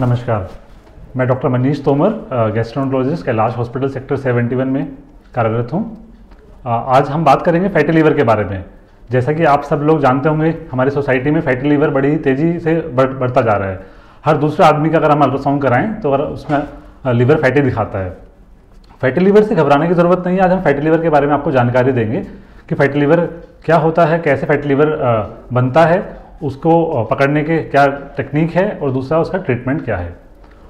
नमस्कार। मैं doctor Manish Tomar gastroenterologist Kailash hospital sector 71 में कार्यरत हूँ। आज हम बात करेंगे फैटी लीवर के बारे में। जैसा कि आप सब लोग जानते होंगे, हमारी सोसाइटी में फैटी लीवर बड़ी तेज़ी से बढ़, बढ़ता जा रहा है। हर दूसरे आदमी का अगर हम अल्ट्रासाउंड कराएँ तो अगर उसमें लीवर फैटी दिखाता है। फैटी लीवर से घबराने की ज़रूरत नहीं है। आज हम फैटी लीवर के बारे में आपको जानकारी देंगे कि फैटी लीवर क्या होता है, कैसे फैटी लीवर बनता है उसको पकड़ने के क्या टेक्निक है और दूसरा उसका ट्रीटमेंट क्या है?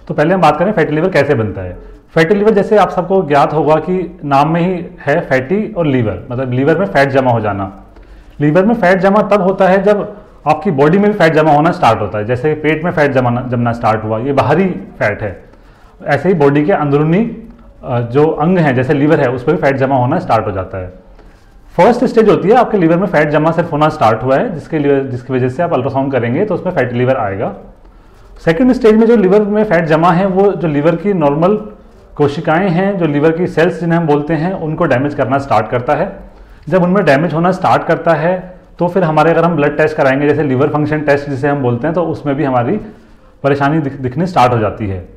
तो पहले हम बात करें फैटी लीवर कैसे बनता है। फैटी लीवर जैसे आप सबको ज्ञात होगा कि नाम में ही है फैटी और लीवर मतलब लीवर में फैट जमा हो जाना। लीवर में फैट जमा तब होता है जब आपकी बॉडी में भी फैट जमा होना स्टार्ट होता है। जैसे पेट में फैट जमा, जमना स्टार्ट हुआ, ये बाहरी फैट है। ऐसे ही बॉडी के अंदरूनी जो अंग हैं, जैसे लीवर है, उस पर भी फैट जमा होना स्टार्ट हो जाता है। फ़र्स्ट स्टेज होती है आपके लीवर में फैट जमा सिर्फ़ होना स्टार्ट हुआ है जिसके लिए जिसकी वजह से आप अल्ट्रासाउंड करेंगे तो उसमें फैटी लीवर आएगा। सेकेंड स्टेज में जो लीवर में फैट जमा है वो जो लीवर की नॉर्मल कोशिकाएँ हैं जो लीवर की सेल्स जिन्हें हम बोलते हैं उनको डैमेज करना स्टार्ट करता है। जब उनमें डैमेज होना स्टार्ट करता है तो फिर हमारे अगर हम ब्लड टेस्ट कराएँगे जैसे लीवर फ़ंक्शन टेस्ट जिसे हम बोलते हैं तो उसमें भी हमारी परेशानी दिख, दिखनी स्टार्ट हो जाती है।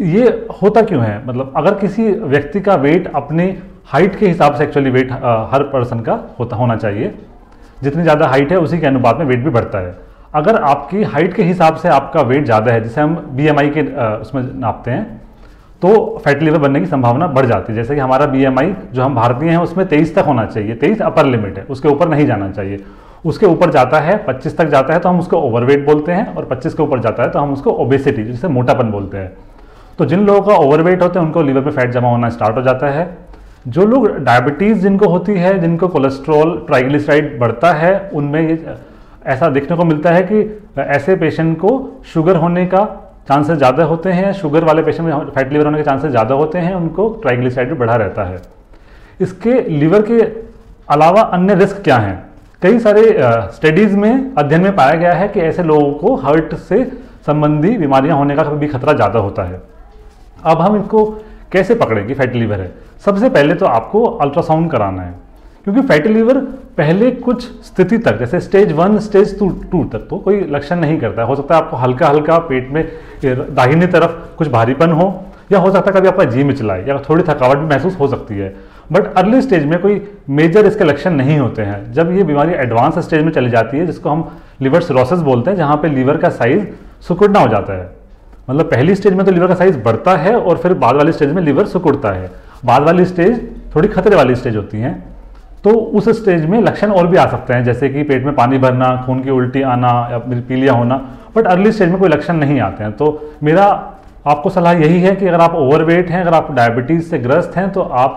ये होता क्यों है? मतलब अगर किसी व्यक्ति का वेट अपनी हाइट के हिसाब से एक्चुअली वेट हर पर्सन का होता, होना चाहिए। जितनी ज़्यादा हाइट है, उसी के अनुपात में वेट भी बढ़ता है। अगर आपकी हाइट के हिसाब से आपका वेट ज़्यादा है, जिसे हम बीएमआई के उसमें नापते हैं तो फैट लिवर बनने की संभावना बढ़ जाती है। जैसे कि हमारा बीएमआई जो हम भारतीय हैं, उसमें तेईस तक होना चाहिए। तेईस अपर लिमिट है, उसके ऊपर नहीं जाना चाहिए। उसके ऊपर जाता है 25 तक जाता है तो हम उसको ओवरवेट बोलते हैं, और 25 के ऊपर जाता है तो हम उसको ओबेसिटी जिसे मोटापन बोलते हैं। तो जिन लोगों का ओवरवेट होता है, उनको लीवर में फैट जमा होना स्टार्ट हो जाता है। जो लोग डायबिटीज़ जिनको होती है, जिनको कोलेस्ट्रॉल ट्राइग्लिसराइड बढ़ता है, उनमें ये ऐसा देखने को मिलता है कि ऐसे पेशेंट को शुगर होने का चांसेस ज़्यादा होते हैं शुगर वाले पेशेंट में फैट लीवर होने के चांसेस ज़्यादा होते हैं, उनको ट्राइग्लिसराइड बढ़ा रहता है। इसके लीवर के अलावा अन्य रिस्क क्या हैं? कई सारे स्टडीज़ में, अध्ययन में पाया गया है कि ऐसे लोगों को हार्ट से संबंधी बीमारियाँ होने का भी खतरा ज़्यादा होता है। अब हम इसको कैसे पकड़ें कि फैटी लीवर है? सबसे पहले तो आपको अल्ट्रासाउंड कराना है, क्योंकि फैटी लीवर पहले कुछ स्थिति तक, जैसे stage one, stage two two तक तो कोई लक्षण नहीं करता है। हो सकता है आपको हल्का हल्का पेट में दाहिनी तरफ़ कुछ भारीपन हो, या हो सकता है कभी आपका जी मिचलाए, या थोड़ी थकावट भी महसूस हो सकती है। बट अर्ली स्टेज में कोई मेजर इसके लक्षण नहीं होते हैं। जब ये बीमारी एडवांस स्टेज में चली जाती है, जिसको हम लिवर सिरोसिस बोलते हैं, जहाँ पे लीवर का साइज़ सुकुड़ना हो जाता है। मतलब पहली स्टेज में तो लीवर का साइज़ बढ़ता है और फिर बाद वाली स्टेज में लीवर सुकुड़ता है। बाद वाली स्टेज थोड़ी खतरे वाली स्टेज होती हैं। तो उस स्टेज में लक्षण और भी आ सकते हैं, जैसे कि पेट में पानी भरना, खून की उल्टी आना या पीलिया होना बट अर्ली स्टेज में कोई लक्षण नहीं आते हैं। तो मेरा आपको सलाह यही है कि अगर आप ओवरवेट हैं, अगर आप डायबिटीज़ से ग्रस्त हैं तो आप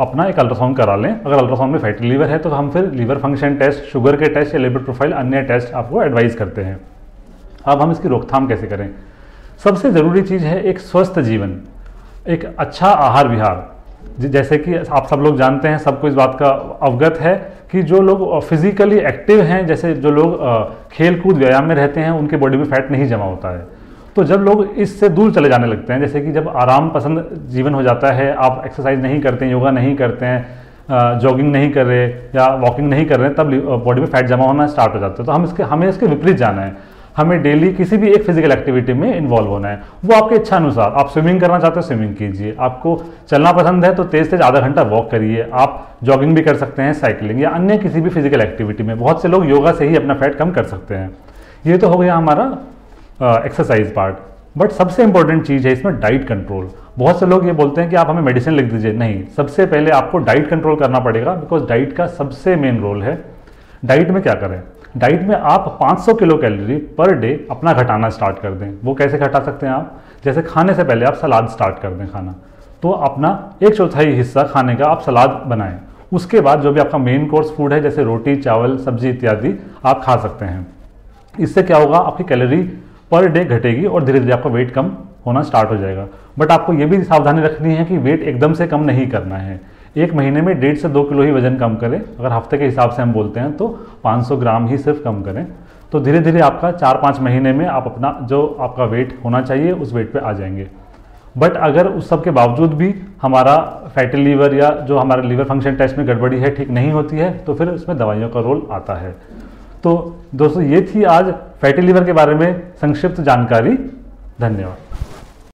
अपना एक अल्ट्रासाउंड करा लें। अगर अल्ट्रासाउंड में फैटी लीवर है तो हम फिर लीवर फ़ंक्शन टेस्ट शुगर के टेस्ट या लिवर प्रोफ़ाइल अन्य टेस्ट आपको एडवाइस करते हैं। अब हम इसकी रोकथाम कैसे करें? सबसे ज़रूरी चीज़ है एक स्वस्थ जीवन, एक अच्छा आहार विहार। जैसे कि आप सब लोग जानते हैं, सबको इस बात का अवगत है कि जो लोग फिजिकली एक्टिव हैं, जैसे जो लोग खेल कूद व्यायाम में रहते हैं, उनके बॉडी में फैट नहीं जमा होता है। तो जब लोग इससे दूर चले जाने लगते हैं, जैसे कि जब आराम पसंद जीवन हो जाता है, आप एक्सरसाइज नहीं करते हैं योगा नहीं करते हैं जॉगिंग नहीं कर रहे या वॉकिंग नहीं कर रहे तब बॉडी में फैट जमा होना स्टार्ट हो जाता है। तो हम इसके, हमें इसके विपरीत जाना है। हमें डेली किसी भी एक फ़िज़िकल एक्टिविटी में इन्वॉल्व होना है। वो आपके इच्छा अनुसार आप स्विमिंग करना चाहते हो स्विमिंग कीजिए। आपको चलना पसंद है तो तेज तेज आधा घंटा वॉक करिए। आप जॉगिंग भी कर सकते हैं साइकिलिंग या अन्य किसी भी फ़िज़िकल एक्टिविटी में। बहुत से लोग योगा से ही अपना फैट कम कर सकते हैं। ये तो हो गया हमारा एक्सरसाइज पार्ट बट सबसे इंपॉर्टेंट चीज़ है इसमें डाइट कंट्रोल बहुत से लोग ये बोलते हैं कि आप हमें मेडिसिन लिख दीजिए। नहीं, सबसे पहले आपको डाइट कंट्रोल करना पड़ेगा बिकॉज़ डाइट का सबसे मेन रोल है। डाइट में क्या करें? डाइट में आप 500 किलो कैलोरी पर डे अपना घटाना स्टार्ट कर दें। वो कैसे घटा सकते हैं आप? जैसे खाने से पहले आप सलाद स्टार्ट कर दें खाना। तो अपना एक चौथाई हिस्सा खाने का आप सलाद बनाएँ। उसके बाद जो भी आपका मेन कोर्स फ़ूड है, जैसे रोटी, चावल, सब्ज़ी इत्यादि, आप खा सकते हैं। इससे क्या होगा? आपकी कैलोरी पर डे घटेगी और धीरे धीरे आपका वेट कम होना स्टार्ट हो जाएगा। बट आपको ये भी सावधानी रखनी है कि वेट एकदम से कम नहीं करना है। एक महीने में डेढ़ से दो किलो ही वज़न कम करें। अगर हफ़्ते के हिसाब से हम बोलते हैं तो 500 ग्राम ही सिर्फ़ कम करें। तो धीरे धीरे आपका चार पाँच महीने में आप अपना जो आपका वेट होना चाहिए, उस वेट पे आ जाएँगे। बट अगर उस सब के बावजूद भी हमारा फैटी लीवर या जो हमारा लीवर फ़ंक्शन टेस्ट में गड़बड़ी है, ठीक नहीं होती है तो फिर उसमें दवाइयों का रोल आता है। तो दोस्तों, ये थी आज फैटी लीवर के बारे में संक्षिप्त जानकारी। धन्यवाद।